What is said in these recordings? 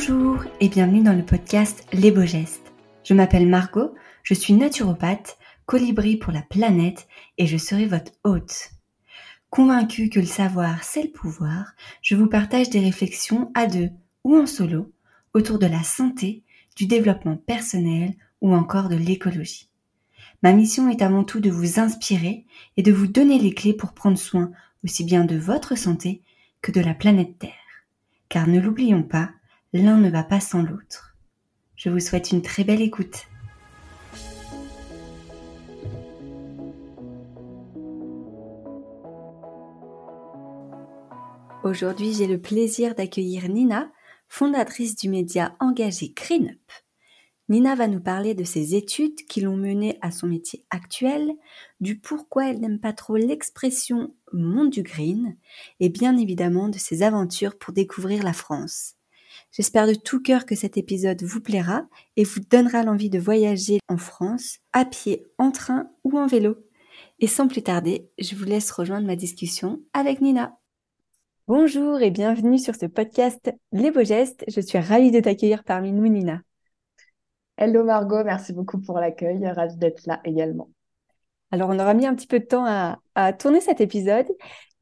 Bonjour et bienvenue dans le podcast Les Beaux Gestes. Je m'appelle Margot, je suis naturopathe, colibri pour la planète et je serai votre hôte. Convaincue que le savoir c'est le pouvoir, je vous partage des réflexions à deux ou en solo autour de la santé, du développement personnel ou encore de l'écologie. Ma mission est avant tout de vous inspirer et de vous donner les clés pour prendre soin aussi bien de votre santé que de la planète Terre. Car ne l'oublions pas, l'un ne va pas sans l'autre. Je vous souhaite une très belle écoute. Aujourd'hui, j'ai le plaisir d'accueillir Nina, fondatrice du média engagé Green Up. Nina va nous parler de ses études qui l'ont menée à son métier actuel, du pourquoi elle n'aime pas trop l'expression monde du green, et bien évidemment de ses aventures pour découvrir la France. J'espère de tout cœur que cet épisode vous plaira et vous donnera l'envie de voyager en France, à pied, en train ou en vélo. Et sans plus tarder, je vous laisse rejoindre ma discussion avec Nina. Bonjour et bienvenue sur ce podcast Les Beaux Gestes. Je suis ravie de t'accueillir parmi nous, Nina. Hello Margot, merci beaucoup pour l'accueil. Ravie d'être là également. Alors, on aura mis un petit peu de temps à, tourner cet épisode,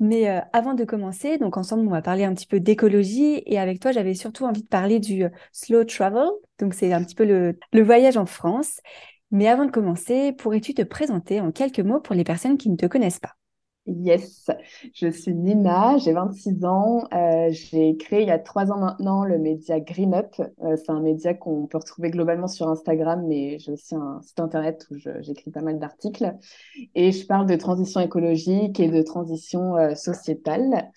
mais euh, avant de commencer, donc ensemble, on va parler un petit peu d'écologie et avec toi, j'avais surtout envie de parler du euh, slow travel. Donc, c'est un petit peu le, le voyage en France. Mais avant de commencer, pourrais-tu te présenter en quelques mots pour les personnes qui ne te connaissent pas? Yes, je suis Nina, j'ai 26 ans. Euh, j'ai créé il y a trois ans maintenant le média Green Up. Euh, c'est un média qu'on peut retrouver globalement sur Instagram, mais j'ai aussi un site internet où j'écris pas mal d'articles. Et je parle de transition écologique et de transition euh, sociétale.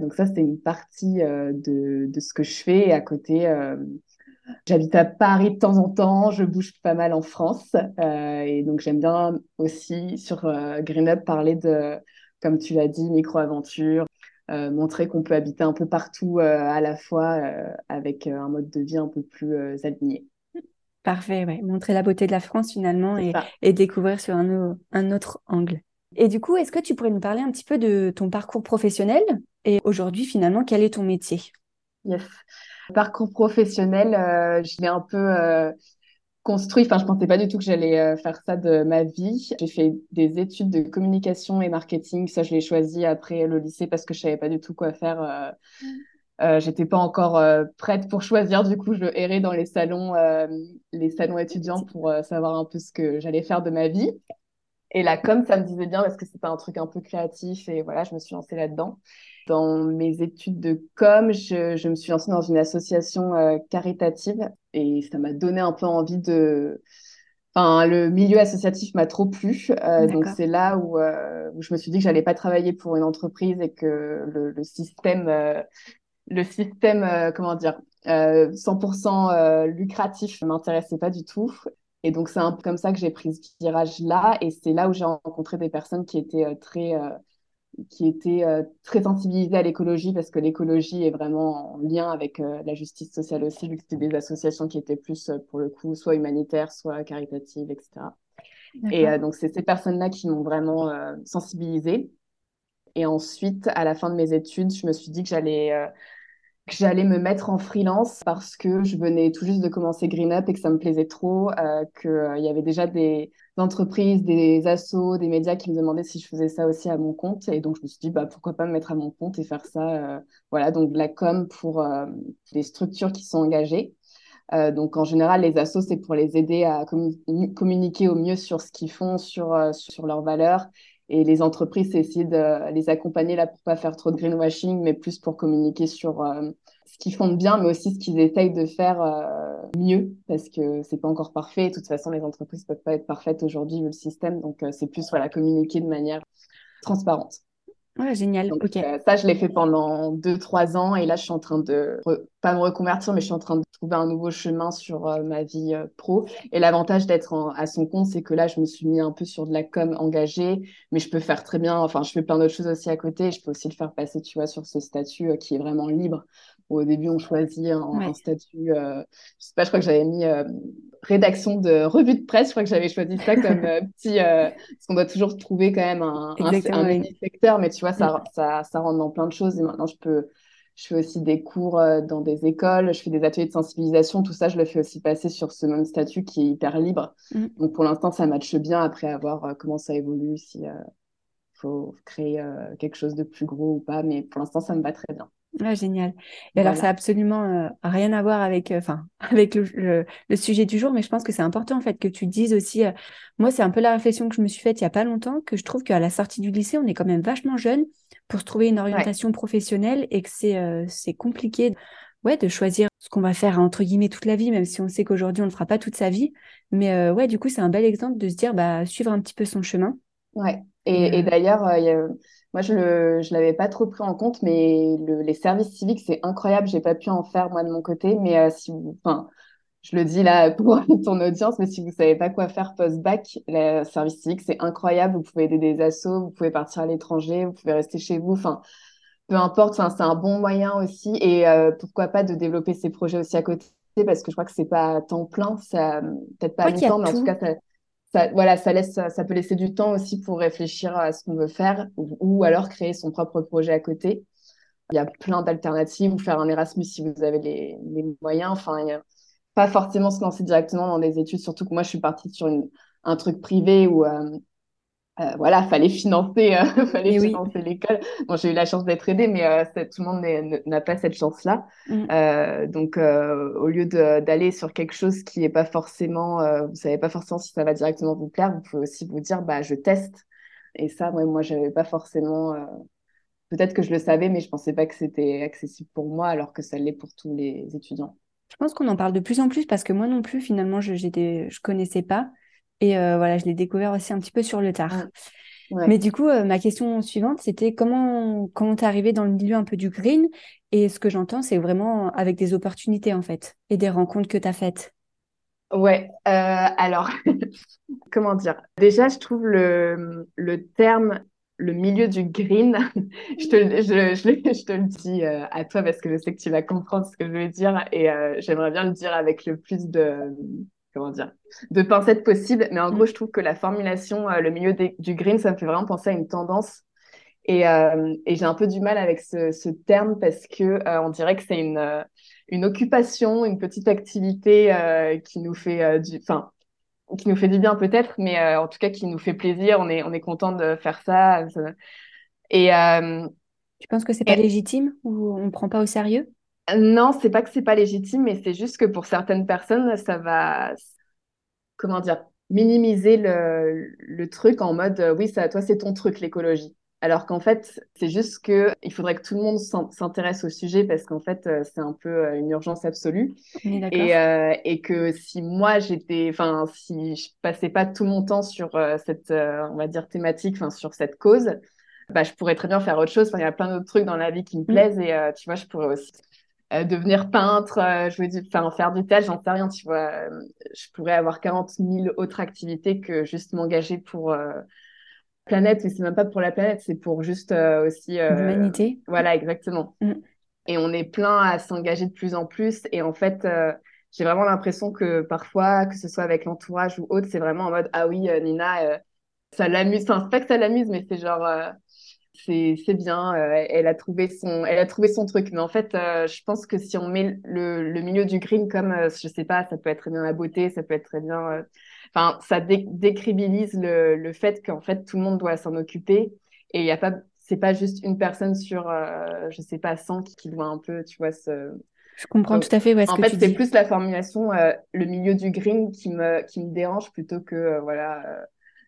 donc ça, c'est une partie de, de, ce que je fais. À côté, J'habite à Paris de temps en temps, je bouge pas mal en France et donc j'aime bien aussi sur Green Up parler de comme tu l'as dit, micro-aventure, euh, montrer qu'on peut habiter un peu partout euh, à la fois euh, avec un mode de vie un peu plus aligné. Parfait, ouais. montrer la beauté de la France finalement et, découvrir sur un, un, autre angle. Et du coup, est-ce que tu pourrais nous parler un petit peu de ton parcours professionnel? Et aujourd'hui finalement, quel est ton métier? Yes. Parcours professionnel, je l'ai un peu construit. Enfin, je pensais pas du tout que j'allais euh, faire ça de ma vie. J'ai fait des études de communication et marketing. Ça, je l'ai choisi après le lycée parce que je savais pas du tout quoi faire. Euh, euh, j'étais pas encore euh, prête pour choisir. Du coup, je errais dans les salons, les salons étudiants pour savoir un peu ce que j'allais faire de ma vie. Et la com, ça me disait bien parce que c'était un truc un peu créatif et voilà, je me suis lancée là-dedans. Dans mes études de com, je, je me suis lancée dans une association euh, caritative et ça m'a donné un peu envie de. Enfin, le milieu associatif m'a trop plu. Euh, donc, c'est là où, euh, où, je me suis dit que j'allais pas travailler pour une entreprise et que le, le système, le système comment dire, 100% lucratif m'intéressait pas du tout. Et donc, c'est un peu comme ça que j'ai pris ce virage-là. Et c'est là où j'ai rencontré des personnes qui étaient très qui était euh, très sensibilisée à l'écologie parce que l'écologie est vraiment en lien avec euh, la justice sociale aussi, vu que c'était des associations qui étaient plus, euh, pour le coup, soit humanitaires, soit caritatives, etc. Et donc, c'est ces personnes-là qui m'ont vraiment sensibilisée. Et ensuite, à la fin de mes études, je me suis dit que j'allais que j'allais me mettre en freelance parce que je venais tout juste de commencer Green Up et que ça me plaisait trop, euh, qu'il euh, y avait déjà des entreprises, des assos, des médias qui me demandaient si je faisais ça aussi à mon compte. Et donc, je me suis dit, bah, pourquoi pas me mettre à mon compte et faire ça. Euh, voilà, donc la com pour les structures qui sont engagées. donc, en général, les assos, c'est pour les aider à communiquer au mieux sur ce qu'ils font, sur, sur leurs valeurs et les entreprises, essayer de les accompagner là pour pas faire trop de greenwashing, mais plus pour communiquer sur euh, ce qu'ils font de bien, mais aussi ce qu'ils essayent de faire euh, mieux, parce que c'est pas encore parfait. De toute façon, les entreprises peuvent pas être parfaites aujourd'hui le système, donc euh, c'est plus voilà communiquer de manière transparente. Ouais, génial. ok. ça, je l'ai fait pendant deux, trois ans et là, je suis en train de, pas me reconvertir, mais je suis en train de trouver un nouveau chemin sur ma vie pro. Et l'avantage d'être à son compte, c'est que là, je me suis mis un peu sur de la com engagée, mais je peux faire très bien, enfin, je fais plein d'autres choses aussi à côté. Je peux aussi le faire passer, tu vois, sur ce statut qui est vraiment libre. Au début, on choisit un, statut, euh, je sais pas, je crois que j'avais mis euh, rédaction de revue de presse. Je crois que j'avais choisi ça comme euh, petit, parce qu'on doit toujours trouver quand même un, un, secteur, mais tu vois, ça, ça, ça rentre dans plein de choses. Et maintenant, je peux Je fais aussi des cours dans des écoles, je fais des ateliers de sensibilisation. Tout ça, je le fais aussi passer sur ce même statut qui est hyper libre. Mm. Donc pour l'instant, ça matche bien après avoir comment ça évolue, si faut créer quelque chose de plus gros ou pas. Mais pour l'instant, ça me va très bien. Ah, génial. Et alors, ça n'a absolument euh, rien à voir avec, euh, avec le, sujet du jour, mais je pense que c'est important en fait que tu dises aussi. Euh, moi, c'est un peu la réflexion que je me suis faite il y a pas longtemps, que je trouve qu'à la sortie du lycée, on est quand même vachement jeune pour se trouver une orientation professionnelle et que c'est c'est compliqué, ouais, de choisir ce qu'on va faire entre guillemets toute la vie, même si on sait qu'aujourd'hui on ne fera pas toute sa vie. Mais ouais, du coup, c'est un bel exemple de se dire, bah, suivre un petit peu son chemin. Ouais. Et, et d'ailleurs, il y a moi, je ne je l'avais pas trop pris en compte, mais le, les services civiques, c'est incroyable. J'ai pas pu en faire, moi, de mon côté. Mais euh, si vous, enfin, je le dis là pour ton audience, mais si vous savez pas quoi faire post-bac, le service civique, c'est incroyable. Vous pouvez aider des assos, vous pouvez partir à l'étranger, vous pouvez rester chez vous. Enfin, peu importe. Enfin, c'est un bon moyen aussi. Et euh, pourquoi pas de développer ces projets aussi à côté? Parce que je crois que c'est pas à temps plein, ça peut-être pas à mi-temps, mais en tout cas, ça, ça, ça laisse, ça peut laisser du temps aussi pour réfléchir à ce qu'on veut faire ou, alors créer son propre projet à côté. Il y a plein d'alternatives ou faire un Erasmus si vous avez les, moyens. Enfin, pas forcément se lancer directement dans des études, surtout que moi, je suis partie sur une, un truc privé où euh, euh, voilà, fallait financer, euh, fallait financer l'école. Bon, j'ai eu la chance d'être aidée, mais euh, tout le monde n'a pas cette chance-là. Mm. Euh, donc, au lieu d'aller sur quelque chose qui est pas forcément, vous savez pas forcément si ça va directement vous plaire, vous pouvez aussi vous dire, bah, je teste. Et ça, moi, moi, j'avais pas forcément. Peut-être que je le savais, mais je pensais pas que c'était accessible pour moi, alors que ça l'est pour tous les étudiants. Je pense qu'on en parle de plus en plus parce que moi non plus, finalement, je ne je connaissais pas. Et euh, voilà, je l'ai découvert aussi un petit peu sur le tard. Mais du coup, euh, ma question suivante, c'était comment comment t'es arrivé dans le milieu un peu du green? Et ce que j'entends, c'est vraiment avec des opportunités en fait et des rencontres que tu as faites. Ouais, euh, alors, comment dire? Déjà, je trouve le, le terme le milieu du green, je, te, je, je, te le dis à toi parce que je sais que tu vas comprendre ce que je veux dire et j'aimerais bien le dire avec le plus de, comment dire, de pincettes possibles. Mais en mm. gros, je trouve que la formulation, euh, le milieu du green, ça me fait vraiment penser à une tendance. Et, euh, et j'ai un peu du mal avec ce, ce terme parce que euh, on dirait que c'est une, une occupation, une petite activité qui nous fait du, enfin, qui nous fait du bien peut-être, mais en tout cas qui nous fait plaisir. On est, on est content de faire ça. Et tu penses que c'est pas légitime ou on prend pas au sérieux? Non, c'est pas que c'est pas légitime, mais c'est juste que pour certaines personnes, ça va, comment dire, minimiser le, le truc en mode, euh, oui, ça, toi, c'est ton truc, l'écologie. Alors qu'en fait, c'est juste que il faudrait que tout le monde s'intéresse au sujet parce qu'en fait, euh, c'est un peu euh, une urgence absolue. Et, et, que si moi j'étais, enfin, si je passais pas tout mon temps sur cette, on va dire thématique, enfin, sur cette cause, bah, je pourrais très bien faire autre chose. Il y a plein d'autres trucs dans la vie qui me mm. plaisent et tu vois, je pourrais aussi devenir peintre, euh, je veux dire, enfin, faire du théâtre, j'en sais rien, tu vois. Euh, je pourrais avoir 40 000 autres activités que juste m'engager pour la planète, mais c'est même pas pour la planète, c'est pour juste aussi... L'humanité. Voilà, exactement. Mm. Et on est plein à s'engager de plus en plus. Et en fait, j'ai vraiment l'impression que parfois, que ce soit avec l'entourage ou autre, c'est vraiment en mode, ah oui, Nina, ça l'amuse. Enfin, c'est pas que ça l'amuse, mais c'est genre c'est bien, euh, elle a trouvé son elle a trouvé son truc. Mais en fait, euh, je pense que si on met le, le milieu du green comme euh, je sais pas, ça peut être très bien la beauté, ça peut être très bien, enfin ça décribilise le, le fait qu'en fait tout le monde doit s'en occuper et il y a pas c'est pas juste une personne sur je sais pas 100 qui, doit un peu tu vois se je comprends tout à fait. Ouais, en fait, c'est plus la formulation, le milieu du green qui me, qui me dérange plutôt que, voilà,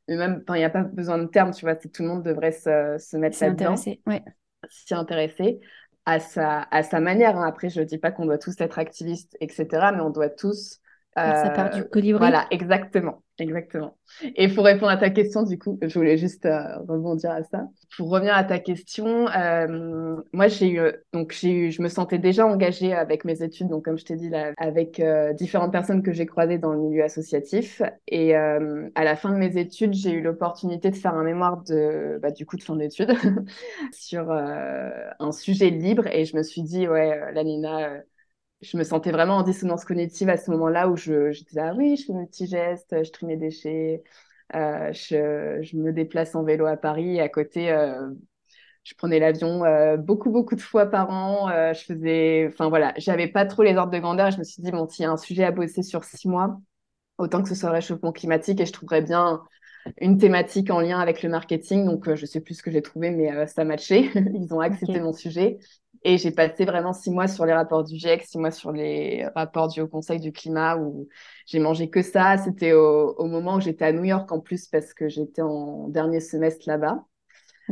mais même, il n'y a pas besoin de terme, tu vois, tout le monde devrait se, se mettre là-dedans. Ouais. S'y intéresser à sa, à sa manière. Hein. Après, je ne dis pas qu'on doit tous être activistes, etc., mais on doit tous. ça part du colibri. Voilà, exactement. Exactement. Et pour répondre à ta question, du coup, je voulais juste euh, rebondir à ça. Pour revenir à ta question, euh, moi j'ai eu donc j'ai eu, je me sentais déjà engagée avec mes études, donc comme je t'ai dit là, avec euh, différentes personnes que j'ai croisées dans le milieu associatif. Et euh, à la fin de mes études, j'ai eu l'opportunité de faire un mémoire de bah, du coup de fin d'études sur un sujet libre, et je me suis dit ouais, la Nina je me sentais vraiment en dissonance cognitive à ce moment-là où je, j'étais là, oui, je fais mes petits gestes, je trie mes déchets, euh, je, je, me déplace en vélo à Paris. Et à côté, euh, je prenais l'avion beaucoup, beaucoup de fois par an. je faisais, enfin voilà, j'avais pas trop les ordres de grandeur. Je me suis dit, bon, s'il y a un sujet à bosser sur six mois, autant que ce soit le réchauffement climatique et je trouverais bien une thématique en lien avec le marketing. Donc, je sais plus ce que j'ai trouvé, mais ça matchait. Ils ont accepté mon sujet. Et j'ai passé vraiment six mois sur les rapports du GIEC, six mois sur les rapports du Haut Conseil du climat où j'ai mangé que ça. C'était au, au, moment où j'étais à New York en plus parce que j'étais en dernier semestre là-bas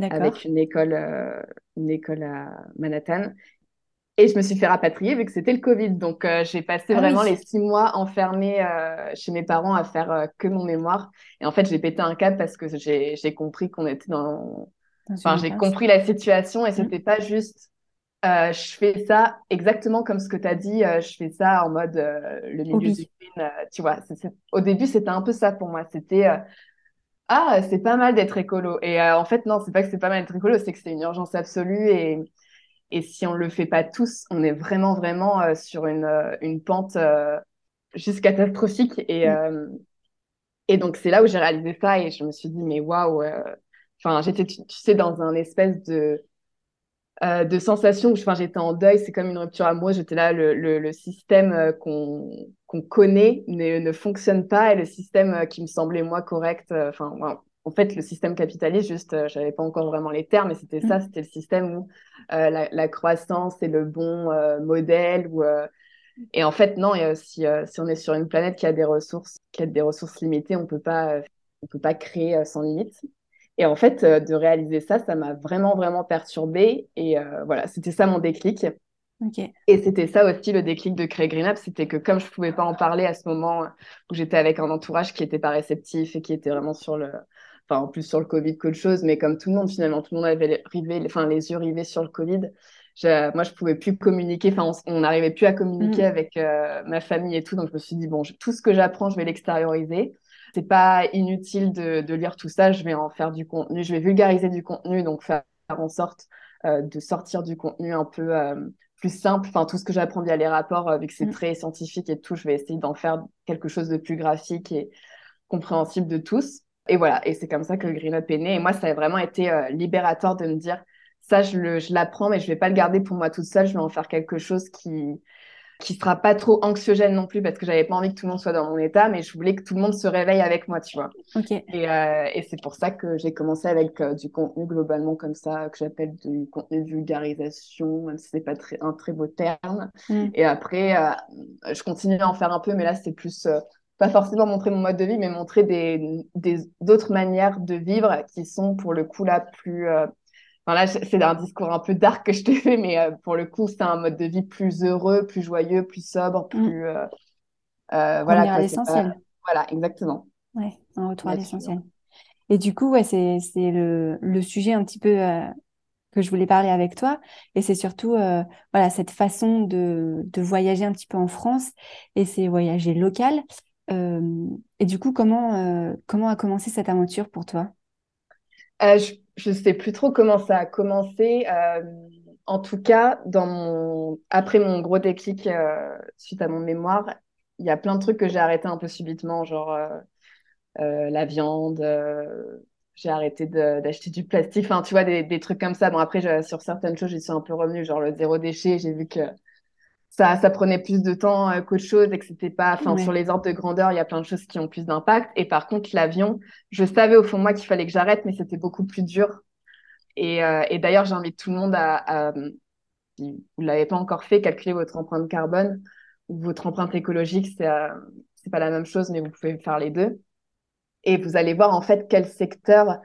avec une école, euh, une école à Manhattan. Et je me suis fait rapatrier vu que c'était le Covid. Donc, euh, j'ai passé ah vraiment les six mois enfermée euh, chez mes parents à faire que mon mémoire. Et en fait, j'ai pété un câble parce que j'ai compris qu'on était dans. enfin, j'ai compris la situation et mmh. c'était pas juste. Je fais ça exactement comme ce que tu as dit. je fais ça en mode le milieu du film. tu vois, au début, c'était un peu ça pour moi. C'était ah, c'est pas mal d'être écolo. Et euh, en fait, non, c'est pas que c'est pas mal d'être écolo, c'est que c'est une urgence absolue. Et, et si on le fait pas tous, on est vraiment, vraiment euh, sur une, euh, une pente juste catastrophique. Et, mm. et donc, c'est là où j'ai réalisé ça et je me suis dit, mais waouh, enfin, j'étais, tu, sais, dans un espèce de, de sensation où j'étais en deuil, c'est comme une rupture amoureuse. J'étais là, le, le, le système qu'on qu'on connaît ne, ne, fonctionne pas et le système euh, qui me semblait moi correct, euh, enfin, en fait, le système capitaliste, juste, euh, j'avais pas encore vraiment les termes, mais c'était ça, mm. c'était le système où la, la, croissance est le bon modèle. Où, et en fait, non, si, si on est sur une planète qui a des ressources, qui a des ressources limitées, on peut pas, on peut pas créer sans limite. Et en fait, de réaliser ça, ça m'a vraiment, vraiment perturbée. Et voilà, c'était ça mon déclic. Et c'était ça aussi le déclic de créer Green Up, c'était que comme je pouvais pas en parler à ce moment où j'étais avec un entourage qui était pas réceptif et qui était vraiment sur le, enfin en plus sur le Covid qu'autre chose, mais comme tout le monde finalement, tout le monde avait les, enfin les yeux rivés sur le Covid. moi, je pouvais plus communiquer, enfin on n'arrivait plus à communiquer mm. avec euh, ma famille et tout, donc je me suis dit bon, tout ce que j'apprends, je vais l'extérioriser. C'est pas inutile de, de, lire tout ça, je vais en faire du contenu, je vais vulgariser du contenu, donc faire en sorte euh, de sortir du contenu un peu euh, plus simple. Enfin, tout ce que j'apprends via les rapports, euh, vu que c'est mm. très scientifique et tout, je vais essayer d'en faire quelque chose de plus graphique et compréhensible de tous. Et voilà, et c'est comme ça que Green Up est né. Et moi, ça a vraiment été euh, libérateur de me dire, ça, je l'apprends, mais je vais pas le garder pour moi toute seule. Je vais en faire quelque chose qui, qui sera pas trop anxiogène non plus parce que j'avais pas envie que tout le monde soit dans mon état, mais je voulais que tout le monde se réveille avec moi, tu vois. Et, euh, et c'est pour ça que j'ai commencé avec euh, du contenu globalement comme ça, que j'appelle du contenu vulgarisation, même si c'est pas très, un très beau terme. Mm. Et après, euh, je continue à en faire un peu, mais là, c'est plus pas forcément montrer mon mode de vie, mais montrer des d'autres manières de vivre qui sont pour le coup là plus Enfin là, c'est un discours un peu dark que je te fais, mais euh, pour le coup, c'est un mode de vie plus heureux, plus joyeux, plus sobre, mm. plus. Euh, euh, voilà. à l'essentiel. Voilà, exactement. Ouais, un retour à l'essentiel. Et du coup, ouais, c'est le, le sujet un petit peu que je voulais parler avec toi. Et c'est surtout voilà, cette façon de, de voyager un petit peu en France et c'est voyager local. et du coup, comment, comment a commencé cette aventure pour toi? Je je sais plus trop comment ça a commencé. Euh, en tout cas, dans mon... après mon gros déclic euh, suite à mon mémoire, il y a plein de trucs que j'ai arrêté un peu subitement, genre euh, la viande, j'ai arrêté d'acheter du plastique, enfin, tu vois, des, des, trucs comme ça. Bon, après, sur certaines choses, j'y suis un peu revenue, genre le zéro déchet, j'ai vu que ça, ça prenait plus de temps euh, qu'autre chose et que c'était pas, enfin, sur les ordres de grandeur, il y a plein de choses qui ont plus d'impact. Et par contre, l'avion, je savais au fond de moi qu'il fallait que j'arrête, mais c'était beaucoup plus dur. Et, euh, et d'ailleurs, j'invite tout le monde à, à si vous l'avez pas encore fait, calculer votre empreinte carbone ou votre empreinte écologique. C'est, euh, c'est pas la même chose, mais vous pouvez faire les deux. Et vous allez voir en fait quel secteur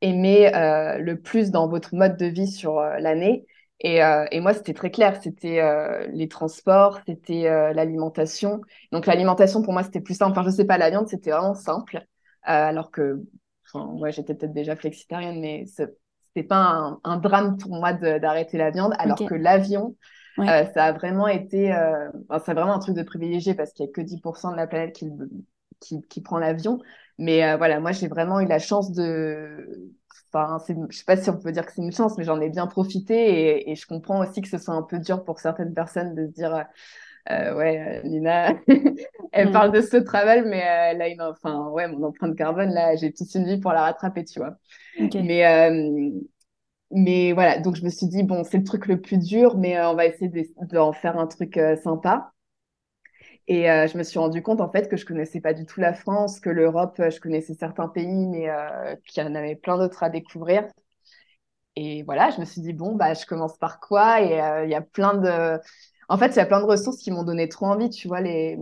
émet euh, le plus dans votre mode de vie sur l'année et, euh, et, moi, c'était très clair. C'était euh, les transports, c'était euh, l'alimentation. Donc, l'alimentation, pour moi, c'était plus simple. Enfin, je sais pas, la viande, c'était vraiment simple. Euh, alors que, enfin, ouais, j'étais peut-être déjà flexitarienne, mais c'était pas un, un, drame pour moi d'arrêter la viande. Alors que l'avion, ouais. ça a vraiment été, enfin, c'est vraiment un truc de privilégié parce qu'il y a que 10% de la planète qui, qui, qui prend l'avion. Mais voilà, moi, j'ai vraiment eu la chance de Enfin, je sais pas si on peut dire que c'est une chance, mais j'en ai bien profité et, je comprends aussi que ce soit un peu dur pour certaines personnes de se dire euh, ouais, euh, Nina, elle mm. parle de ce travail, mais euh, là, enfin, ouais, mon empreinte carbone, là, j'ai toute une vie pour la rattraper, tu vois. Mais, mais voilà, donc je me suis dit, bon, c'est le truc le plus dur, mais on va essayer d'en faire un truc sympa. Et je me suis rendu compte en fait que je connaissais pas du tout la France, que l'Europe, je connaissais certains pays, mais qu'il y en avait plein d'autres à découvrir. Et voilà, je me suis dit, bon, bah, je commence par quoi? Et il y a plein de. En fait, il y a plein de ressources qui m'ont donné trop envie. Tu vois, les...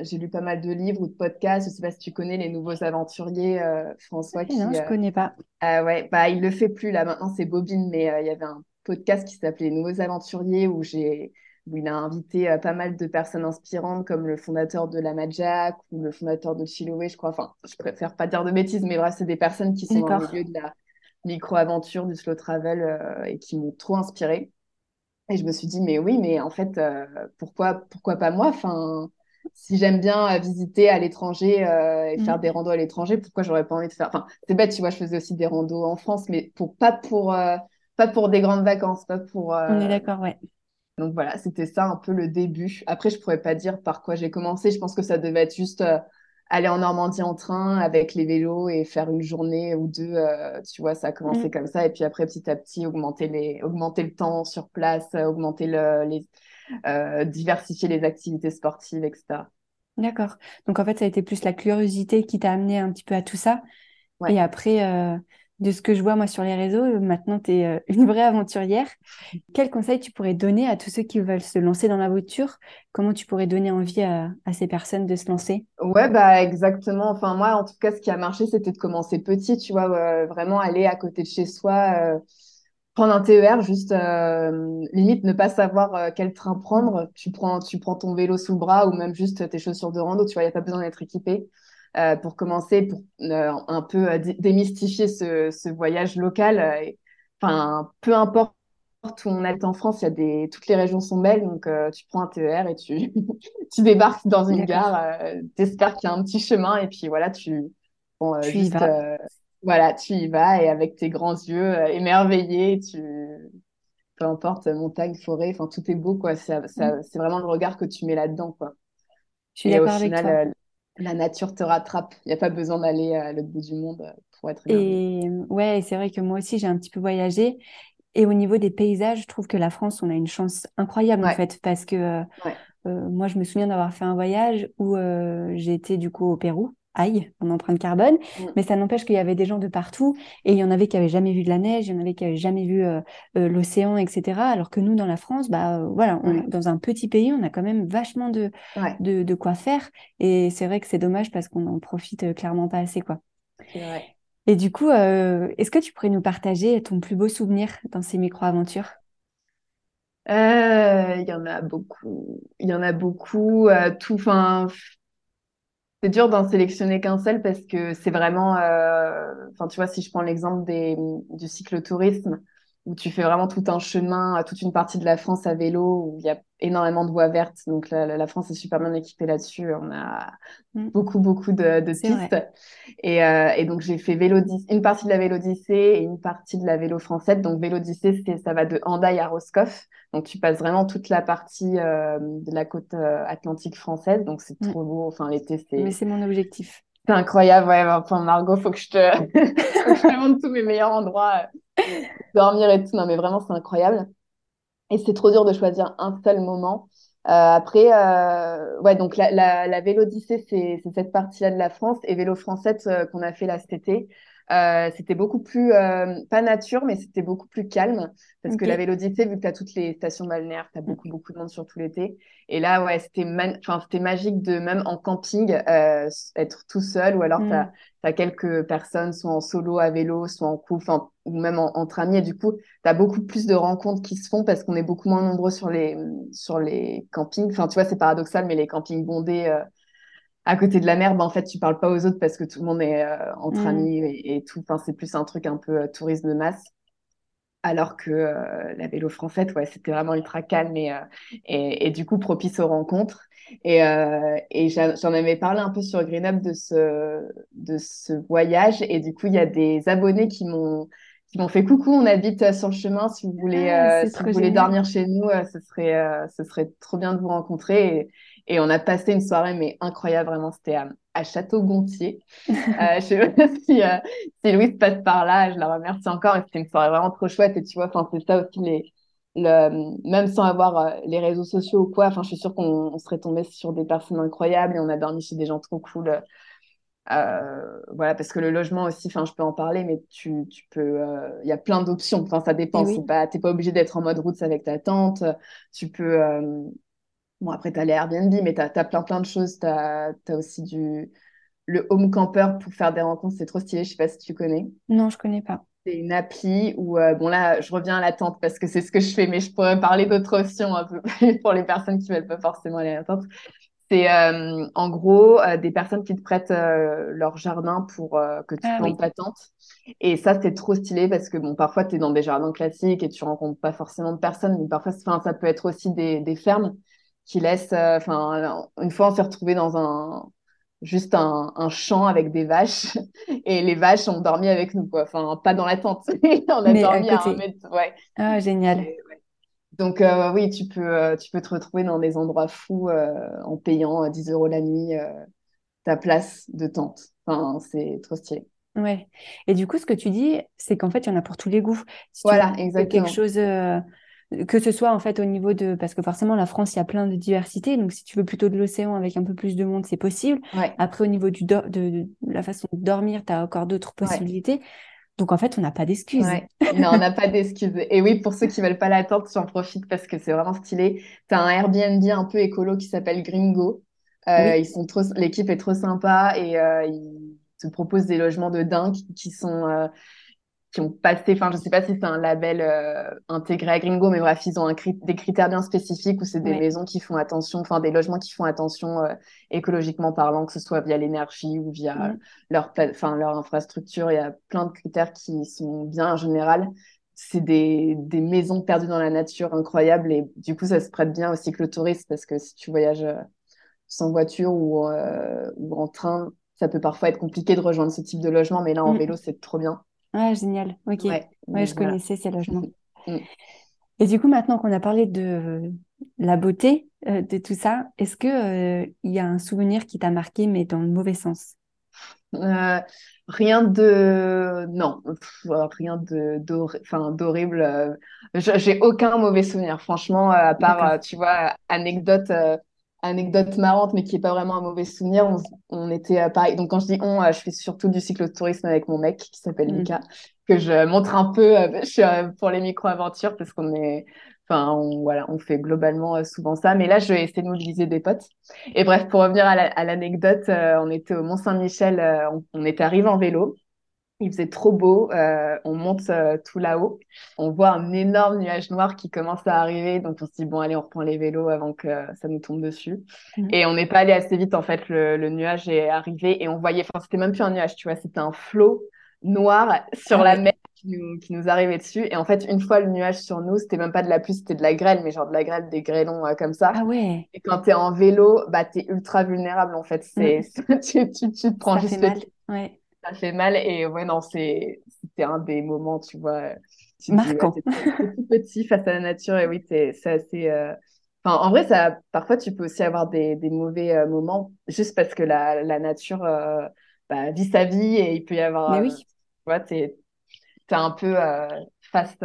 j'ai lu pas mal de livres ou de podcasts. Je sais pas si tu connais les nouveaux aventuriers, François. qui, non, je connais pas. Ah ouais, bah, il le fait plus là. Maintenant, c'est Bobine, mais il y avait un podcast qui s'appelait Les Nouveaux Aventuriers où j'ai où il a invité pas mal de personnes inspirantes comme le fondateur de la Majak ou le fondateur de Chiloé, je crois. Enfin, je préfère pas dire de bêtises, mais bref, c'est des personnes qui sont dans le milieu de la micro-aventure, du slow travel euh, et qui m'ont trop inspirée. Et je me suis dit, mais oui, mais en fait, euh, pourquoi, pourquoi pas moi? Enfin, Si j'aime bien euh, visiter à l'étranger et faire mm. des randos à l'étranger, pourquoi j'aurais pas envie de faire? Enfin, c'est bête, tu vois, je faisais aussi des randos en France, mais pour, pas, pour, pas pour des grandes vacances, pas pour. On est d'accord, ouais. Donc voilà, c'était ça un peu le début. Après, je pourrais pas dire par quoi j'ai commencé. Je pense que ça devait être juste aller en Normandie en train avec les vélos et faire une journée ou deux, euh, tu vois, ça a commencé mm. comme ça. Et puis après, petit à petit, augmenter, les, augmenter le temps sur place, euh, augmenter le, les, euh, diversifier les activités sportives, etc. D'accord. Donc en fait, ça a été plus la curiosité qui t'a amené un petit peu à tout ça. Et après, de ce que je vois moi sur les réseaux, euh, maintenant tu es euh, une vraie aventurière. Quel conseil tu pourrais donner à tous ceux qui veulent se lancer dans la voiture? Comment tu pourrais donner envie à, ces personnes de se lancer? Ouais, bah exactement. Enfin, moi, en tout cas, ce qui a marché, c'était de commencer petit, tu vois, vraiment aller à côté de chez soi, euh, prendre un TER, juste limite ne pas savoir quel train prendre. Tu prends, tu prends ton vélo sous le bras ou même juste tes chaussures de rando, tu vois, il n'y a pas besoin d'être équipé. Euh, pour commencer, pour euh, un peu euh, démystifier ce, voyage local. Enfin, peu importe où on est en France, il y a des... toutes les régions sont belles, donc tu prends un TER et tu, tu débarques dans une gare, tu espères qu'il y a un petit chemin et puis voilà, tu, tu y vas. voilà, tu y vas et avec tes grands yeux émerveillés, tu peu importe montagne, forêt, enfin tout est beau quoi. Mm. C'est vraiment le regard que tu mets là-dedans quoi. Je suis d'accord avec toi la nature te rattrape. Il n'y a pas besoin d'aller à l'autre bout du monde euh, pour être Et ouais, c'est vrai que moi aussi, j'ai un petit peu voyagé. Et au niveau des paysages, je trouve que la France, on a une chance incroyable en fait, parce que euh, euh, moi, je me souviens d'avoir fait un voyage où j'ai été du coup au Pérou aïe, en empreinte carbone, mm. mais ça n'empêche qu'il y avait des gens de partout et il y en avait qui avaient jamais vu de la neige, il y en avait qui avaient jamais vu euh, euh, l'océan, etc. Alors que nous, dans la France, bah euh, voilà, dans un petit pays, on a quand même vachement de, de, quoi faire et c'est vrai que c'est dommage parce qu'on n'en profite clairement pas assez, quoi. Et du coup, est-ce que tu pourrais nous partager ton plus beau souvenir dans ces micro-aventures? Il y en a beaucoup. Il y en a beaucoup. tout, enfin, c'est dur d'en sélectionner qu'un seul parce que c'est vraiment, euh, enfin, tu vois, si je prends l'exemple du cyclotourisme, où tu fais vraiment tout un chemin, toute une partie de la France à vélo, où il y a énormément de voies vertes. Donc la, la France est super bien équipée là-dessus. On a mm. beaucoup, beaucoup de, de pistes. Et, euh, et, donc j'ai fait vélo une partie de la Vélodyssée et une partie de la vélo française. Donc Vélodyssée, ça va de Handaï à Roscoff. Donc tu passes vraiment toute la partie euh, de la côte euh, atlantique française. Donc c'est mm. trop beau. Enfin l'été, c'est. Mais c'est mon objectif. C'est incroyable, ouais. Enfin, Margot, faut que je te, faut que je te montre tous mes meilleurs endroits, dormir et tout. Non, mais vraiment, c'est incroyable. Et c'est trop dur de choisir un seul moment. Euh, après, euh, ouais, donc la, la, la Vélodyssée, c'est cette partie-là de la France. Et Vélo Française euh, qu'on a fait là cet été, euh, c'était beaucoup plus, euh, pas nature, mais c'était beaucoup plus calme. Parce que la Vélodyssée, vu que tu as toutes les stations balnéaires, tu as beaucoup, beaucoup de monde sur tout l'été. Et là, ouais, c'était c'était magique de même en camping euh, être tout seul ou alors tu as, mm. quelques personnes, soit en solo à vélo, soit en couple, ou même en, entre amis. Et du coup, tu as beaucoup plus de rencontres qui se font parce qu'on est beaucoup moins nombreux sur les, sur les campings. Enfin, tu vois, c'est paradoxal, mais les campings bondés à côté de la mer, ben, en fait, tu parles pas aux autres parce que tout le monde est euh, entre mm. amis et, tout. Enfin, c'est plus un truc un peu euh, tourisme de masse. Alors que euh, la vélo française, ouais, c'était vraiment ultra calme et, et, du coup propice aux rencontres. Et, et j'en avais parlé un peu sur Green Up de ce, de ce voyage. Et du coup, il y a des abonnés qui m'ont qui m'ont fait coucou, on habite sur le chemin. Si vous voulez, ah, si vous voulez dormir chez nous, ce serait, ce serait trop bien de vous rencontrer. Et, et on a passé une soirée, mais incroyable, vraiment. C'était à Château-Gontier. euh, je sais pas si, euh, si Louise passe par là, je la remercie encore. Et c'était une soirée vraiment trop chouette. Et tu vois, c'est ça aussi les, le, même sans avoir euh, les réseaux sociaux ou quoi, je suis sûre qu'on serait tombé sur des personnes incroyables et on a dormi chez des gens trop cool. Euh, voilà, parce que le logement aussi, enfin, je peux en parler, mais tu, tu peux, euh, il y a plein d'options. Enfin, ça dépend. Oui. C'est pas, t'es pas obligé d'être en mode route avec ta tante. Tu peux, euh, bon, après, t'as les Airbnb, mais t'as, t'as plein, plein de choses. T'as, t'as aussi du, le home camper pour faire des rencontres. C'est trop stylé. Je sais pas si tu connais. Non, je connais pas. C'est une appli où, bon là, je reviens à la tente parce que c'est ce que je fais, mais je pourrais parler d'autres options un peu pour les personnes qui veulent pas forcément aller à la tente. C'est euh, en gros euh, des personnes qui te prêtent euh, leur jardin pour que tu Ah plantes oui. ta tente. Et ça, c'est trop stylé parce que bon, parfois, tu es dans des jardins classiques et tu rencontres pas forcément de personnes, mais parfois, ça peut être aussi des, des fermes qui laissent. Enfin, une fois, on s'est retrouvé dans un juste un, un champ avec des vaches et les vaches ont dormi avec nous, quoi. Enfin, pas dans la tente. On a Mais à dormi à un côté. mètre. Ouais. Ah, génial. Et-. Donc, euh, oui, tu peux, euh, tu peux te retrouver dans des endroits fous euh, en payant euh, 10 euros la nuit euh, ta place de tente. Enfin, c'est trop stylé. Ouais. Et du coup, ce que tu dis, c'est qu'en fait, il y en a pour tous les goûts. Si tu Voilà, veux quelque exactement. chose, que ce soit en fait au niveau de, parce que forcément, la France, il y a plein de diversité. Donc, si tu veux plutôt de l'océan avec un peu plus de monde, c'est possible. Ouais, Après, au niveau du do- de, de la façon de dormir, tu as encore d'autres ouais. Donc, en fait, on n'a pas d'excuses. Ouais, non, on n'a pas d'excuses. Et oui, pour ceux qui veulent pas l'attendre, j'en profite parce que c'est vraiment stylé. T'as un Airbnb un peu écolo qui s'appelle Gringo. Euh, Oui. ils sont trop, l'équipe est trop sympa et euh, ils te proposent des logements de dingue qui sont euh, qui ont passé, enfin, je sais pas si c'est un label euh, intégré à Gringo, mais bref, ils ont un cri- des critères bien spécifiques où c'est des maisons qui font attention, enfin, des logements qui font attention euh, écologiquement parlant, que ce soit via l'énergie ou via Mhm. leur, pla- enfin, leur infrastructure. Il y a plein de critères qui sont bien en général. C'est des, des maisons perdues dans la nature incroyables et du coup, ça se prête bien aussi que le tourisme parce que si tu voyages euh, sans voiture ou, euh, ou en train, ça peut parfois être compliqué de rejoindre ce type de logement, mais là, en Mm. vélo, c'est trop bien. Ah, génial. Ok. Ouais, Ouais, donc je voilà. connaissais ces logements. Mm. Et du coup, maintenant qu'on a parlé de la beauté euh, de tout ça, est-ce que euh, il y a un souvenir qui t'a marqué, mais dans le mauvais sens? Euh, rien de non pff, euh, rien de d'horrible euh, j'ai aucun mauvais souvenir franchement euh, à part euh, tu vois anecdote euh, anecdote marrante mais qui est pas vraiment un mauvais souvenir on, on était euh, pareil donc quand je dis on euh, je fais surtout du cyclotourisme avec mon mec qui s'appelle Mm. Lucas que je montre un peu euh, je suis euh, pour les micro-aventures parce qu'on est enfin on, voilà on fait globalement souvent ça mais là je vais essayer de mobiliser des potes et bref, pour revenir à la- à l'anecdote, on était au Mont-Saint-Michel, on, on était arrivé en vélo. Il faisait trop beau, euh, on monte euh, tout là-haut, on voit un énorme nuage noir qui commence à arriver, donc on se dit bon allez on reprend les vélos avant que euh, ça nous tombe dessus. Mhm. Et on n'est pas allé assez vite en fait, le, le nuage est arrivé et on voyait, enfin c'était même plus un nuage, tu vois, c'était un flot noir sur Ah la ouais. mer qui nous, qui nous arrivait dessus. Et en fait une fois le nuage sur nous, c'était même pas de la pluie, c'était de la grêle, mais genre de la grêle, des grêlons euh, comme ça. Ah ouais, Et quand tu es en vélo, bah, tu es ultra vulnérable en fait. C'est, tu, tu, tu te prends ça juste fait le Ouais. Ça fait mal. Et ouais, non, c'est, c'était un des moments, tu vois. Tu te dis, ouais, Marquant. tout petit face à la nature. Et oui, t'es, c'est assez. euh, Enfin, en vrai, ça, parfois, tu peux aussi avoir des, des mauvais euh, moments juste parce que la, la nature euh, bah, vit sa vie et il peut y avoir. Mais oui. tu vois, t'es, t'es un peu face.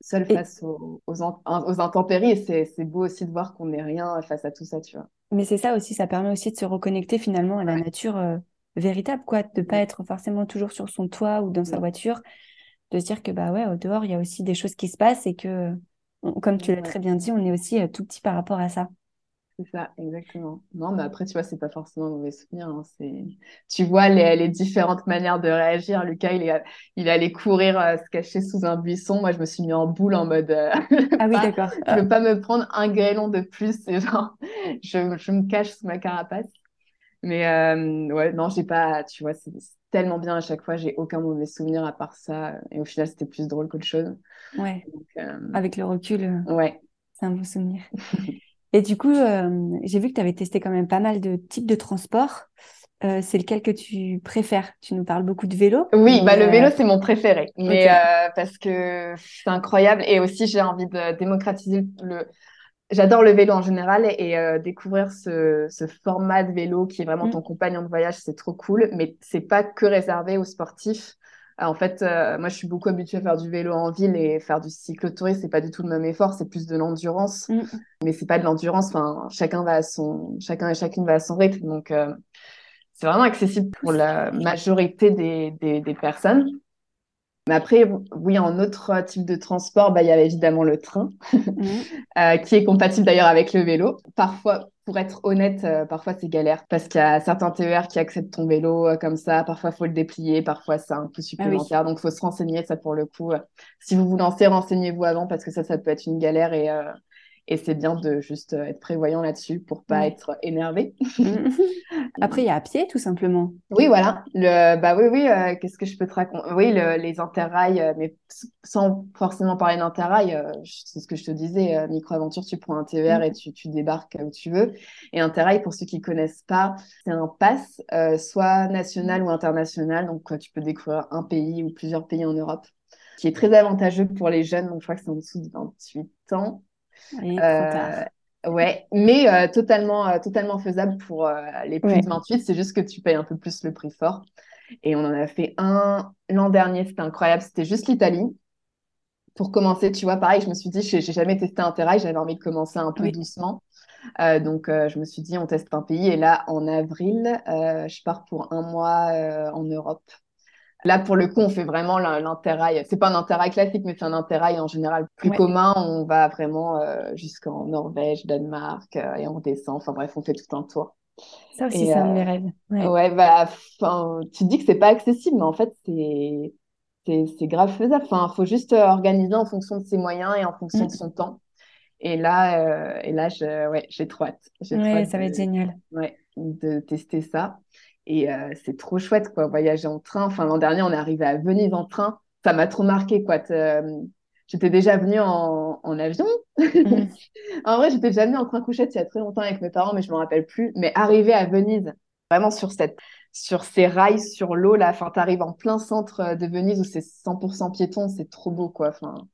seul Et, face aux, aux, intempéries et c'est, c'est beau aussi de voir qu'on n'est rien face à tout ça, tu vois. mais c'est ça aussi, ça permet aussi de se reconnecter finalement à la Ouais. nature euh, véritable, quoi, de pas être forcément toujours sur son toit ou dans sa voiture, de se dire que bah ouais, au dehors, il y a aussi des choses qui se passent et que, on- comme tu l'as très bien dit, on est aussi euh, tout petit par rapport à ça. c'est ça, exactement. Non, mais après, tu vois, c'est pas forcément un mauvais souvenir. hein, c'est... Tu vois les, les différentes manières de réagir. Lucas, il est, il est allé courir, euh, se cacher sous un buisson. Moi, je me suis mis en boule en mode, euh, Ah oui, pas, d'accord. je Ah, veux pas me prendre un grêlon de plus. C'est genre, je, je me cache sous ma carapace. Mais euh, ouais, non, j'ai pas, tu vois, c'est tellement bien à chaque fois. J'ai aucun mauvais souvenir à part ça. Et au final, c'était plus drôle qu'autre chose. ouais, Donc, euh, avec le recul, euh, ouais. c'est un bon souvenir. Et du coup, euh, j'ai vu que tu avais testé quand même pas mal de types de transports. Euh, c'est lequel que tu préfères? Tu nous parles beaucoup de vélo, Oui, bah, le vélo, c'est mon préféré. Mais euh, parce que c'est incroyable. Et aussi, j'ai envie de démocratiser le, J'adore le vélo en général et euh, découvrir ce, ce, format de vélo qui est vraiment ton mm. compagnon de voyage, c'est trop cool. Mais c'est pas que réservé aux sportifs. Euh, en fait, euh, moi, je suis beaucoup habituée à faire du vélo en ville et faire du cyclotourisme, c'est pas du tout le même effort, c'est plus de l'endurance. Mm. Mais c'est pas de l'endurance. Enfin, chacun va à son, chacun et chacune va à son rythme. Donc, c'est vraiment accessible pour la majorité des, des, des personnes. Mais après, oui, en autre type de transport, bah, il y a évidemment le train, mhm. euh, qui est compatible d'ailleurs avec le vélo. Parfois, pour être honnête, euh, parfois c'est galère parce qu'il y a certains TER qui acceptent ton vélo euh, comme ça. Parfois, il faut le déplier. Parfois, c'est un peu ah supplémentaire. Donc, il faut se renseigner. Ça, pour le coup, si vous vous lancez, renseignez-vous avant parce que ça, ça peut être une galère et et c'est bien de juste euh, être prévoyant là-dessus pour pas être énervé. Après, il y a à pied, tout simplement. Oui, voilà. Le, bah oui, oui. Euh, qu'est-ce que je peux te raconter? Oui, les interrails, euh, mais sans forcément parler d'interrail. c'est ce que je te disais. Micro-aventure, tu prends un TER et tu, tu, débarques où tu veux. Et interrail, pour ceux qui connaissent pas, c'est un pass, soit national ou international. Donc, tu peux découvrir un pays ou plusieurs pays en Europe qui est très avantageux pour les jeunes. Donc, je crois que c'est en dessous de 28 ans. Euh, ouais, mais euh, totalement, euh, totalement faisable pour les plus de 28. C'est juste que tu payes un peu plus le prix fort. Et on en a fait un l'an dernier, c'était incroyable. C'était juste l'Italie. Pour commencer, tu vois, pareil, je me suis dit, j'ai jamais testé un terrain, j'avais envie de commencer un peu doucement. donc, je me suis dit, on teste un pays. Et là, en avril, je pars pour un mois en Europe. Là, pour le coup, on fait vraiment l'interrail. C'est pas un interrail classique, mais c'est un interrail en général plus commun. On va vraiment euh, jusqu'en Norvège, Danemark, euh, et on descend. Enfin bref, on fait tout un tour. Ça aussi, c'est un de mes euh, rêves. Ouais, bah, tu dis que c'est pas accessible, mais en fait, c'est c'est grave faisable. Enfin, faut juste organiser en fonction de ses moyens et en fonction de mm. son temps. Et là, et là, je, ouais, j'ai trop hâte. Ouais, ça va être génial. Ouais, de tester ça. Et euh, c'est trop chouette, quoi, voyager en train. Enfin, l'an dernier, on est arrivé à Venise en train. Ça m'a trop marqué, quoi. Euh, j'étais déjà venue en, en avion. Mm. en vrai, j'étais déjà venue en train couchette il y a très longtemps avec mes parents, mais je me rappelle plus. Mais arriver à Venise, vraiment sur cette, sur ces rails sur l'eau là, enfin, t'arrives en plein centre euh, de Venise où c'est 100% piéton, c'est trop beau, quoi. Enfin,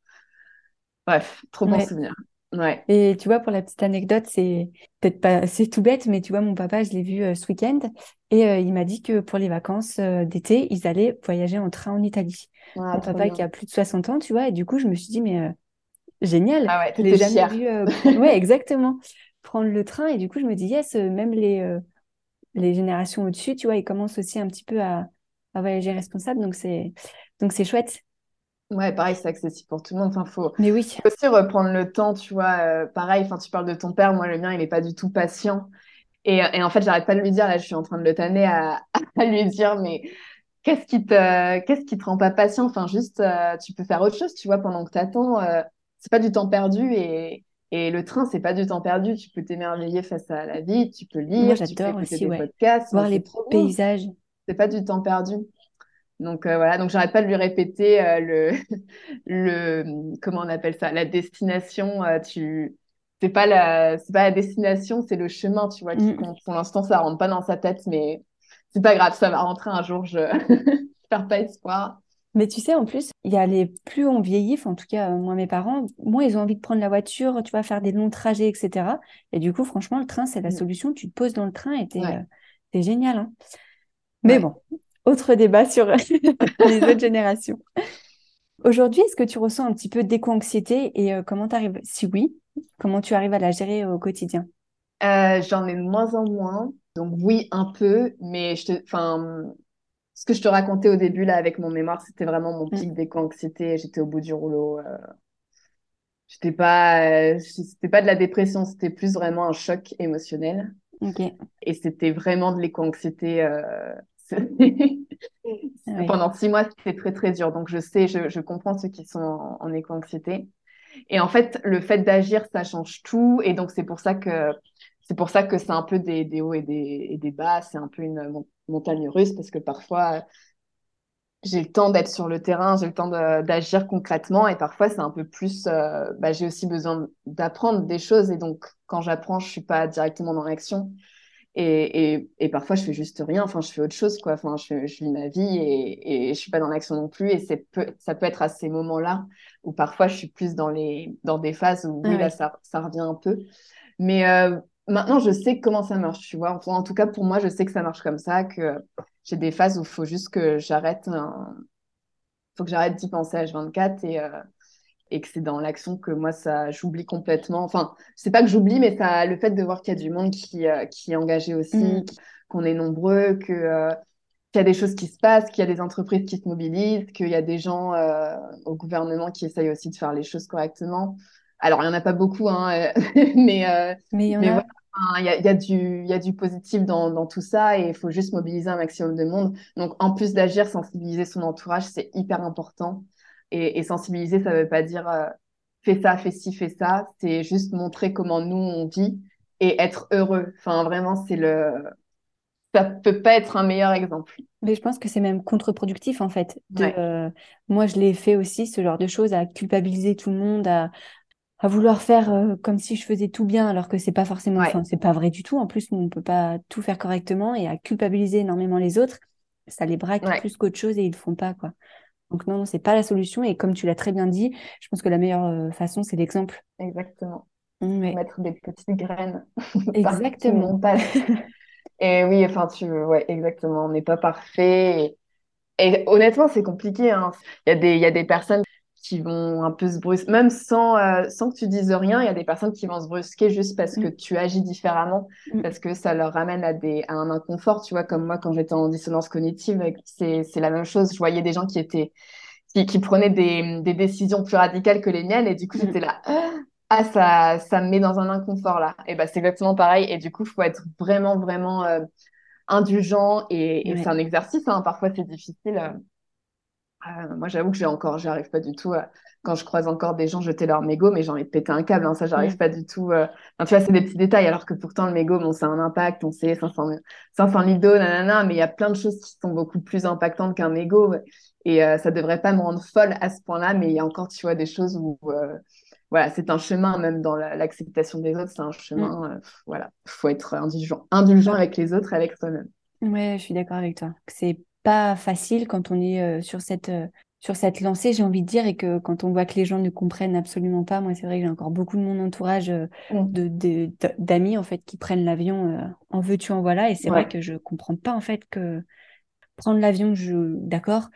bref, trop bon souvenir. Ouais. Et tu vois, pour la petite anecdote, c'est peut-être pas, c'est tout bête, mais tu vois, mon papa, je l'ai vu euh, ce week-end et euh, il m'a dit que pour les vacances euh, d'été, ils allaient voyager en train en Italie. mon papa qui a plus de 60 ans, tu vois, et du coup, je me suis dit, mais génial. Ah ouais, l'ai jamais vu. ouais, exactement. Prendre le train et du coup, je me dis, yes, même les, les générations au-dessus, tu vois, ils commencent aussi un petit peu à, à voyager responsable, donc c'est, donc c'est chouette. Ouais, pareil, c'est accessible pour tout le monde. Enfin, faut, Mais oui. faut aussi reprendre le temps, tu vois. Euh, pareil, enfin, tu parles de ton père, moi, le mien, il n'est pas du tout patient. Et, et en fait, j'arrête pas de lui dire, là, je suis en train de le tanner à, à lui dire, mais qu'est-ce qui te, qu'est-ce qui te rend pas patient? Enfin, juste, euh, tu peux faire autre chose, tu vois, pendant que tu attends. Euh, c'est pas du temps perdu et, et le train, c'est pas du temps perdu. Tu peux t'émerveiller face à la vie, tu peux lire, tu peux écouter des podcasts. Voir les paysages. C'est pas du temps perdu. Donc euh, voilà, donc j'arrête pas de lui répéter euh, le, le, comment on appelle ça, la destination. Euh, tu, c'est pas la, c'est pas la destination, c'est le chemin, tu vois. Qui mm. Pour l'instant, ça rentre pas dans sa tête, mais c'est pas grave, ça va rentrer un jour. Je, perds pas espoir. Mais tu sais, en plus, il y a les plus on vieillit, en tout cas, moi, mes parents, moi, ils ont envie de prendre la voiture, tu vois, faire des longs trajets, etc. Et du coup, franchement, le train, c'est la mm. solution. Tu te poses dans le train et t'es génial. Hein. Mais bon, autre débat sur les autres générations. Aujourd'hui, est-ce que tu ressens un petit peu d'éco-anxiété et euh, comment tu arrives, si oui, comment tu arrives à la gérer au quotidien? Euh, J'en ai de moins en moins. Donc oui, un peu, mais je te, enfin, ce que je te racontais au début là avec mon mémoire, c'était vraiment mon mm. pic d'éco-anxiété. J'étais au bout du rouleau. Euh... J'étais pas, c'était pas de la dépression, c'était plus vraiment un choc émotionnel. Et c'était vraiment de l'éco-anxiété Pendant six mois, c'était très, très dur. Donc, je sais, je, je comprends ceux qui sont en, éco-anxiété. Et en fait, le fait d'agir, ça change tout. Et donc, c'est pour ça que c'est pour ça que c'est un peu des, des hauts et des, et des bas. C'est un peu une montagne russe parce que parfois, j'ai le temps d'être sur le terrain, j'ai le temps d'agir concrètement. Et parfois, c'est un peu plus. Euh, bah, j'ai aussi besoin d'apprendre des choses. Et donc, quand j'apprends, je suis pas directement dans l'action. Et, et, et, parfois, je fais juste rien. Enfin, je fais autre chose, quoi. Enfin, je, je vis ma vie et, et je suis pas dans l'action non plus. Et c'est peu, ça peut être à ces moments-là où parfois je suis plus dans les, dans des phases où oui, là, ça, ça revient un peu. Mais euh, maintenant, je sais comment ça marche, tu vois. Enfin, en tout cas, pour moi, je sais que ça marche comme ça, que j'ai des phases où il faut juste que j'arrête, un... faut que j'arrête d'y penser à H24 et, euh, et que c'est dans l'action que moi, ça, j'oublie complètement. Enfin, c'est pas que j'oublie, mais ça, le fait de voir qu'il y a du monde qui, euh, qui est engagé aussi, mm. qu'on est nombreux, que, euh, qu'il y a des choses qui se passent, qu'il y a des entreprises qui se mobilisent, qu'il y a des gens euh, au gouvernement qui essayent aussi de faire les choses correctement. Alors, il n'y en a pas beaucoup, hein, mais, mais il y en a. Il y, a, y, a du, y a du positif dans, dans tout ça et il faut juste mobiliser un maximum de monde. Donc, en plus d'agir, sensibiliser son entourage, c'est hyper important. Et, sensibiliser, ça ne veut pas dire euh, fais ça, fais ci, fais ça. C'est juste montrer comment nous, on vit et être heureux. Enfin, vraiment, c'est le. Ça peut pas être un meilleur exemple. Mais je pense que c'est même contre-productif, en fait. Euh, moi, je l'ai fait aussi, ce genre de choses, à culpabiliser tout le monde, à, à vouloir faire euh, comme si je faisais tout bien alors que c'est pas forcément enfin, c'est pas vrai du tout en plus on peut pas tout faire correctement et à culpabiliser énormément les autres ça les braque plus qu'autre chose et ils le font pas quoi donc non, non c'est pas la solution. Et comme tu l'as très bien dit, je pense que la meilleure euh, façon, c'est l'exemple. Exactement. Mmh, Mettre des petites graines. Exactement. et oui, enfin, tu, ouais, exactement. On n'est pas parfait. Et, honnêtement, c'est compliqué. Hein. Il y a des, il y a des personnes qui vont un peu se brusquer, même sans, euh, sans que tu dises rien, il y a des personnes qui vont se brusquer juste parce que mm. tu agis différemment, mm. parce que ça leur ramène à, des, à un inconfort, tu vois, comme moi quand j'étais en dissonance cognitive, c'est la même chose, je voyais des gens qui étaient qui, qui prenaient des, des, décisions plus radicales que les miennes, et du coup, mm. j'étais là, ah, ça, ça me met dans un inconfort là. Et ben c'est exactement pareil, et du coup, il faut être vraiment, vraiment euh, indulgent, et, et c'est un exercice, hein, parfois c'est difficile. Euh, moi, j'avoue que j'ai encore, j'arrive pas du tout. quand je croise encore des gens jeter leur mégot, mais j'ai envie de péter un câble. Hein, ça, j'arrive pas du tout. Euh... tu vois, c'est des petits détails, alors que pourtant le mégot, bon, c'est un impact. On sait 500, 500 litres d'eau, nanana, mais il y a plein de choses qui sont beaucoup plus impactantes qu'un mégot. Et euh, ça devrait pas me rendre folle à ce point-là, mais il y a encore, tu vois, des choses où, euh, voilà, c'est un chemin, même dans l'acceptation des autres, c'est un chemin. Mm. voilà, faut être indulgent, indulgent avec les autres et avec soi-même. Ouais, je suis d'accord avec toi. C'est pas facile quand on est euh, sur cette euh, sur cette lancée, j'ai envie de dire, et que quand on voit que les gens ne comprennent absolument pas, moi c'est vrai que j'ai encore beaucoup de mon entourage euh, mm. de d'amis en fait qui prennent l'avion en veux-tu en voilà, et c'est vrai que je comprends pas en fait que prendre l'avion, je d'accord,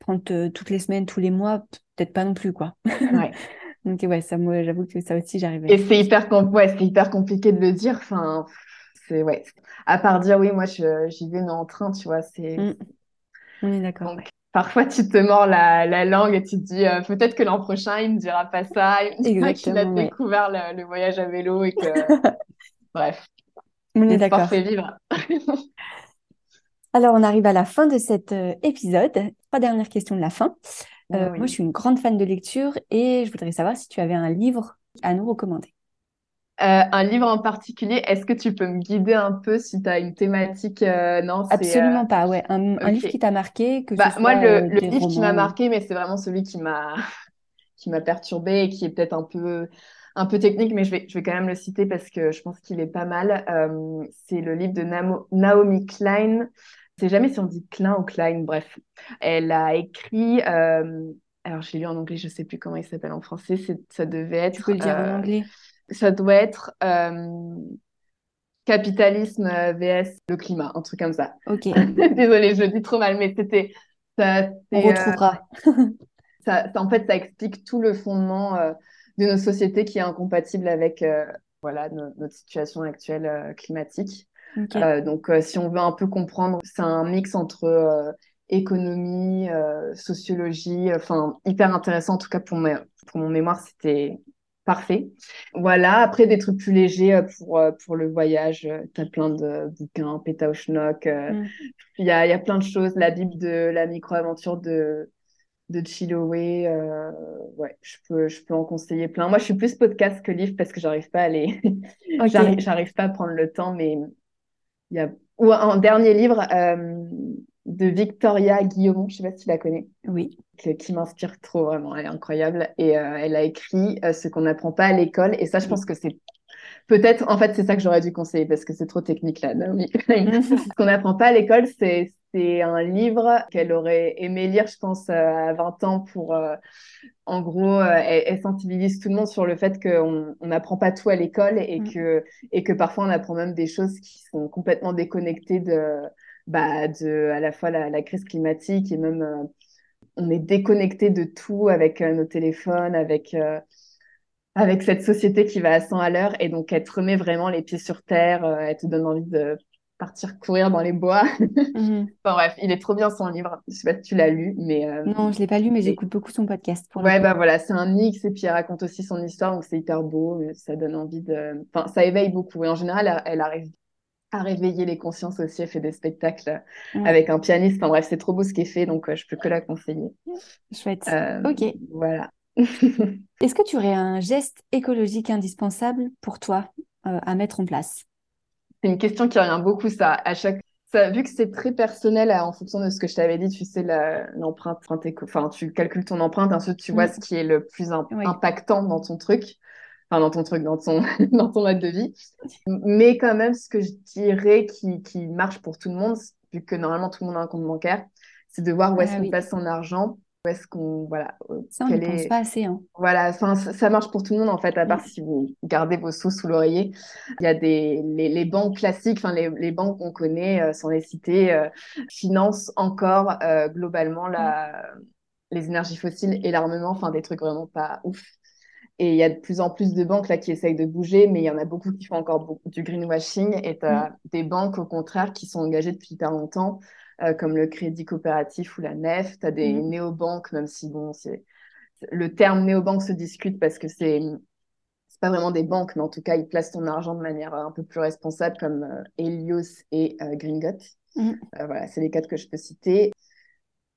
prendre toutes les semaines, tous les mois, peut-être pas non plus quoi. Ouais. Donc ouais, ça moi j'avoue que ça aussi j'arrive. Et c'est hyper ouais, c'est hyper compliqué de le dire, enfin c'est ouais. À part dire oui, moi j'y vais en train, tu vois, c'est. Mm. On est d'accord. parfois tu te mords la, la langue et tu te dis euh, peut-être que l'an prochain il me dira pas ça, il me dira qu'il a découvert le, voyage à vélo et que. Bref. On est d'accord. fait vivre. Alors on arrive à la fin de cet euh, épisode. Trois dernières questions de la fin. Euh, moi je suis une grande fan de lecture et je voudrais savoir si tu avais un livre à nous recommander. Euh, un livre en particulier, est-ce que tu peux me guider un peu si tu as une thématique euh, Non, absolument euh, pas. Ouais, un, livre qui t'a marqué que bah, moi le, livre qui m'a marqué, mais c'est vraiment celui qui m'a qui m'a perturbé et qui est peut-être un peu un peu technique, mais je vais je vais quand même le citer parce que je pense qu'il est pas mal. c'est le livre de Naomi Klein. Je sais jamais si on dit Klein ou Klein. Bref, elle a écrit. alors je l'ai lu en anglais, je sais plus comment il s'appelle en français. Ça devait être. Tu peux le dire en anglais? Ça doit être euh, capitalisme euh, vs le climat, un truc comme ça. Ok. Désolée, je le dis trop mal, mais c'était. On retrouvera. Euh, ça, en fait, ça explique tout le fondement de nos sociétés qui est incompatible avec voilà, notre situation actuelle climatique. donc, si on veut un peu comprendre, c'est un mix entre économie, sociologie, enfin, hyper intéressant. En tout cas, pour, pour mon mémoire, c'était parfait. Voilà, après des trucs plus légers euh, pour, euh, pour le voyage, euh, tu as plein de bouquins, Peta Schnock, mm. il y, a, y a plein de choses, la Bible de la micro-aventure de, de Chiloé, ouais, je peux, je peux en conseiller plein. Moi, je suis plus podcast que livre parce que j'arrive pas à les... j'arrive pas à prendre le temps, mais il y a... Ou un dernier livre, de Victoria Guillaume, je sais pas si tu la connais. Oui. Qui m'inspire trop, vraiment. Elle est incroyable. Et euh, elle a écrit euh, ce qu'on n'apprend pas à l'école. Et ça, je pense que c'est Peut-être, en fait, c'est ça que j'aurais dû conseiller parce que c'est trop technique là, Naomi. Ce qu'on n'apprend pas à l'école, c'est c'est un livre qu'elle aurait aimé lire, je pense, euh, à 20 ans pour, euh, en gros, elle, sensibilise tout le monde sur le fait qu'on n'apprend pas tout à l'école et mm. que, et que parfois on apprend même des choses qui sont complètement déconnectées de, bah, de à la fois la, la crise climatique et même on est déconnecté de tout avec nos téléphones, avec avec cette société qui va à 100 à l'heure et donc elle te remet vraiment les pieds sur terre, elle te donne envie de partir courir dans les bois. Mhm. enfin bref, il est trop bien son livre. Je sais pas si tu l'as lu, mais euh, non, je l'ai pas lu, mais j'écoute beaucoup son podcast. Pour ouais, bah voilà, c'est un mix et puis elle raconte aussi son histoire, donc c'est hyper beau. Ça donne envie de, enfin, ça éveille beaucoup. Et en général, elle, arrive à réveiller les consciences aussi. Elle fait des spectacles avec un pianiste. Enfin bref, c'est trop beau ce qu'elle fait, donc euh, je peux que la conseiller. Chouette. Euh, ok. Voilà. Est-ce que tu aurais un geste écologique indispensable pour toi à mettre en place? C'est une question qui revient beaucoup, ça. À chaque ça, vu que c'est très personnel en fonction de ce que je t'avais dit, tu sais, l'empreinte, enfin, tu calcules ton empreinte, ensuite tu vois mm. ce qui est le plus impactant dans ton truc, enfin, dans ton truc, dans ton, dans ton mode de vie. Mais quand même, ce que je dirais qui, qui marche pour tout le monde, vu que normalement tout le monde a un compte bancaire, c'est de voir où est-ce ah qu'on passe son argent est-ce qu'on voilà euh, ça on ne pense pas assez hein. voilà enfin ça marche pour tout le monde en fait à part si vous gardez vos sous sous l'oreiller. Il y a des les, banques classiques enfin les, les, banques qu'on connaît euh, sans les citer euh, financent encore globalement la les énergies fossiles et l'armement enfin des trucs vraiment pas ouf et il y a de plus en plus de banques là qui essayent de bouger mais il y en a beaucoup qui font encore beaucoup du greenwashing et tu as des banques au contraire qui sont engagées depuis hyper longtemps euh, comme le crédit coopératif ou la nef. Tu as des mmh. néobanques, même si bon, c'est le terme néobanque se discute parce que c'est c'est pas vraiment des banques, mais en tout cas, ils placent ton argent de manière un peu plus responsable, comme euh, Helios et euh, Gringot. Mmh. voilà, c'est les quatre que je peux citer.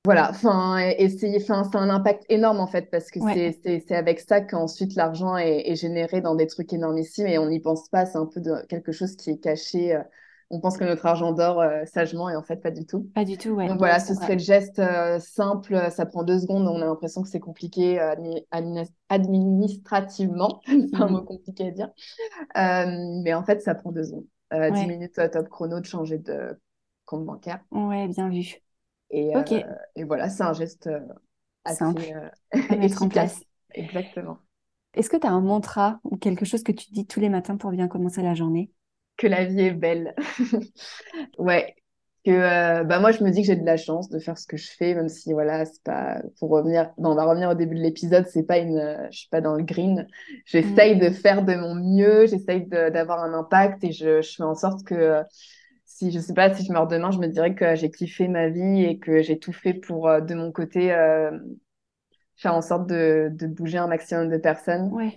Voilà, enfin, enfin, c'est un impact énorme en fait, parce que c'est avec ça qu'ensuite l'argent est, est, généré dans des trucs énormissimes et on n'y pense pas. C'est un peu de quelque chose qui est caché on pense que notre argent dort euh, sagement et en fait pas du tout. Pas du tout, ouais. Donc voilà, ce serait le geste euh, simple, ça prend deux secondes, on a l'impression que c'est compliqué euh, administrativement, c'est un mm. mot compliqué à dire, mais en fait ça prend deux secondes. Dix minutes top chrono de changer de compte bancaire. Ouais, bien vu. Et, et voilà, c'est un geste assez simple à mettre en place. Exactement. Est-ce que tu as un mantra ou quelque chose que tu dis tous les matins pour bien commencer la journée? Que la vie est belle. ouais. Que euh, bah moi je me dis que j'ai de la chance de faire ce que je fais même si voilà c'est pas pour revenir on va revenir au début de l'épisode c'est pas une je suis pas dans le green j'essaye de mm. faire de mon mieux j'essaye d'avoir un impact et je, je, fais en sorte que si je sais pas si je meurs demain je me dirais que j'ai kiffé ma vie et que j'ai tout fait pour euh, de mon côté euh, faire en sorte de, de bouger un maximum de personnes ouais.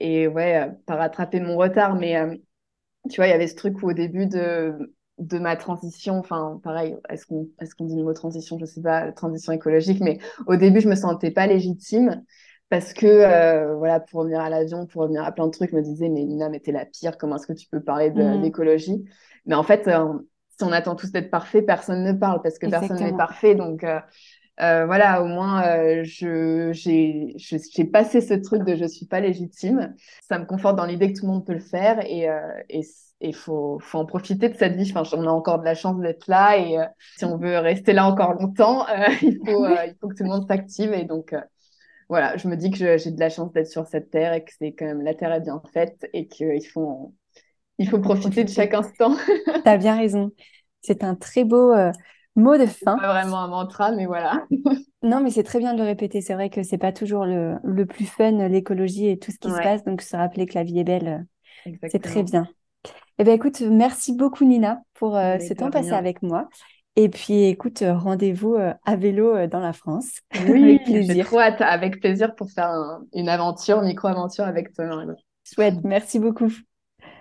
et ouais pas rattraper mon retard mais tu vois, il y avait ce truc où au début de, de ma transition, enfin, pareil, est-ce qu'on est qu'on dit le mot transition Je sais pas, transition écologique, mais au début, je me sentais pas légitime parce que, euh, voilà, pour revenir à l'avion, pour revenir à plein de trucs, je me disais, mais Nina, mais t'es la pire, comment est-ce que tu peux parler mmh. d'écologie? Mais en fait, euh, si on attend tous d'être parfait, personne ne parle parce que personne n'est parfait. Donc, euh, euh, voilà, au moins, euh, je, j'ai, j'ai passé ce truc de je suis pas légitime. Ça me conforte dans l'idée que tout le monde peut le faire et euh, et il faut, faut en profiter de cette vie. Enfin, on a encore de la chance d'être là et euh, si on veut rester là encore longtemps, il faut il faut que tout le monde s'active et donc voilà, je me dis que j'ai de la chance d'être sur cette terre et que c'est quand même la terre est bien faite et qu'il faut il faut profiter de chaque instant. tu as bien raison. C'est un très beau Mot de fin. Pas vraiment un mantra, mais voilà. non, mais c'est très bien de le répéter. C'est vrai que c'est pas toujours le, le, plus fun, l'écologie et tout ce qui se passe. Donc, se rappeler que la vie est belle, c'est très bien. Eh bien, écoute, merci beaucoup, Nina, pour euh, ce temps passé avec moi. Et puis, écoute, rendez-vous euh, à vélo euh, dans la France. Oui, avec plaisir. Trop hâte, avec plaisir pour faire une aventure, micro-aventure avec toi. Chouette, merci beaucoup.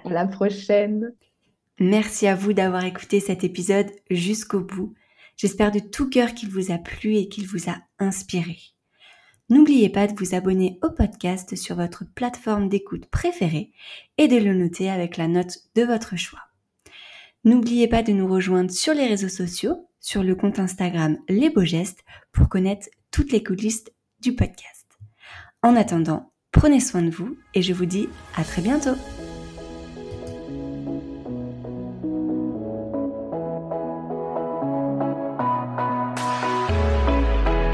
À la prochaine. Merci à vous d'avoir écouté cet épisode jusqu'au bout. J'espère de tout cœur qu'il vous a plu et qu'il vous a inspiré. N'oubliez pas de vous abonner au podcast sur votre plateforme d'écoute préférée et de le noter avec la note de votre choix. N'oubliez pas de nous rejoindre sur les réseaux sociaux, sur le compte Instagram Les Beaux Gestes pour connaître toutes les coulisses du podcast. En attendant, prenez soin de vous et je vous dis à très bientôt.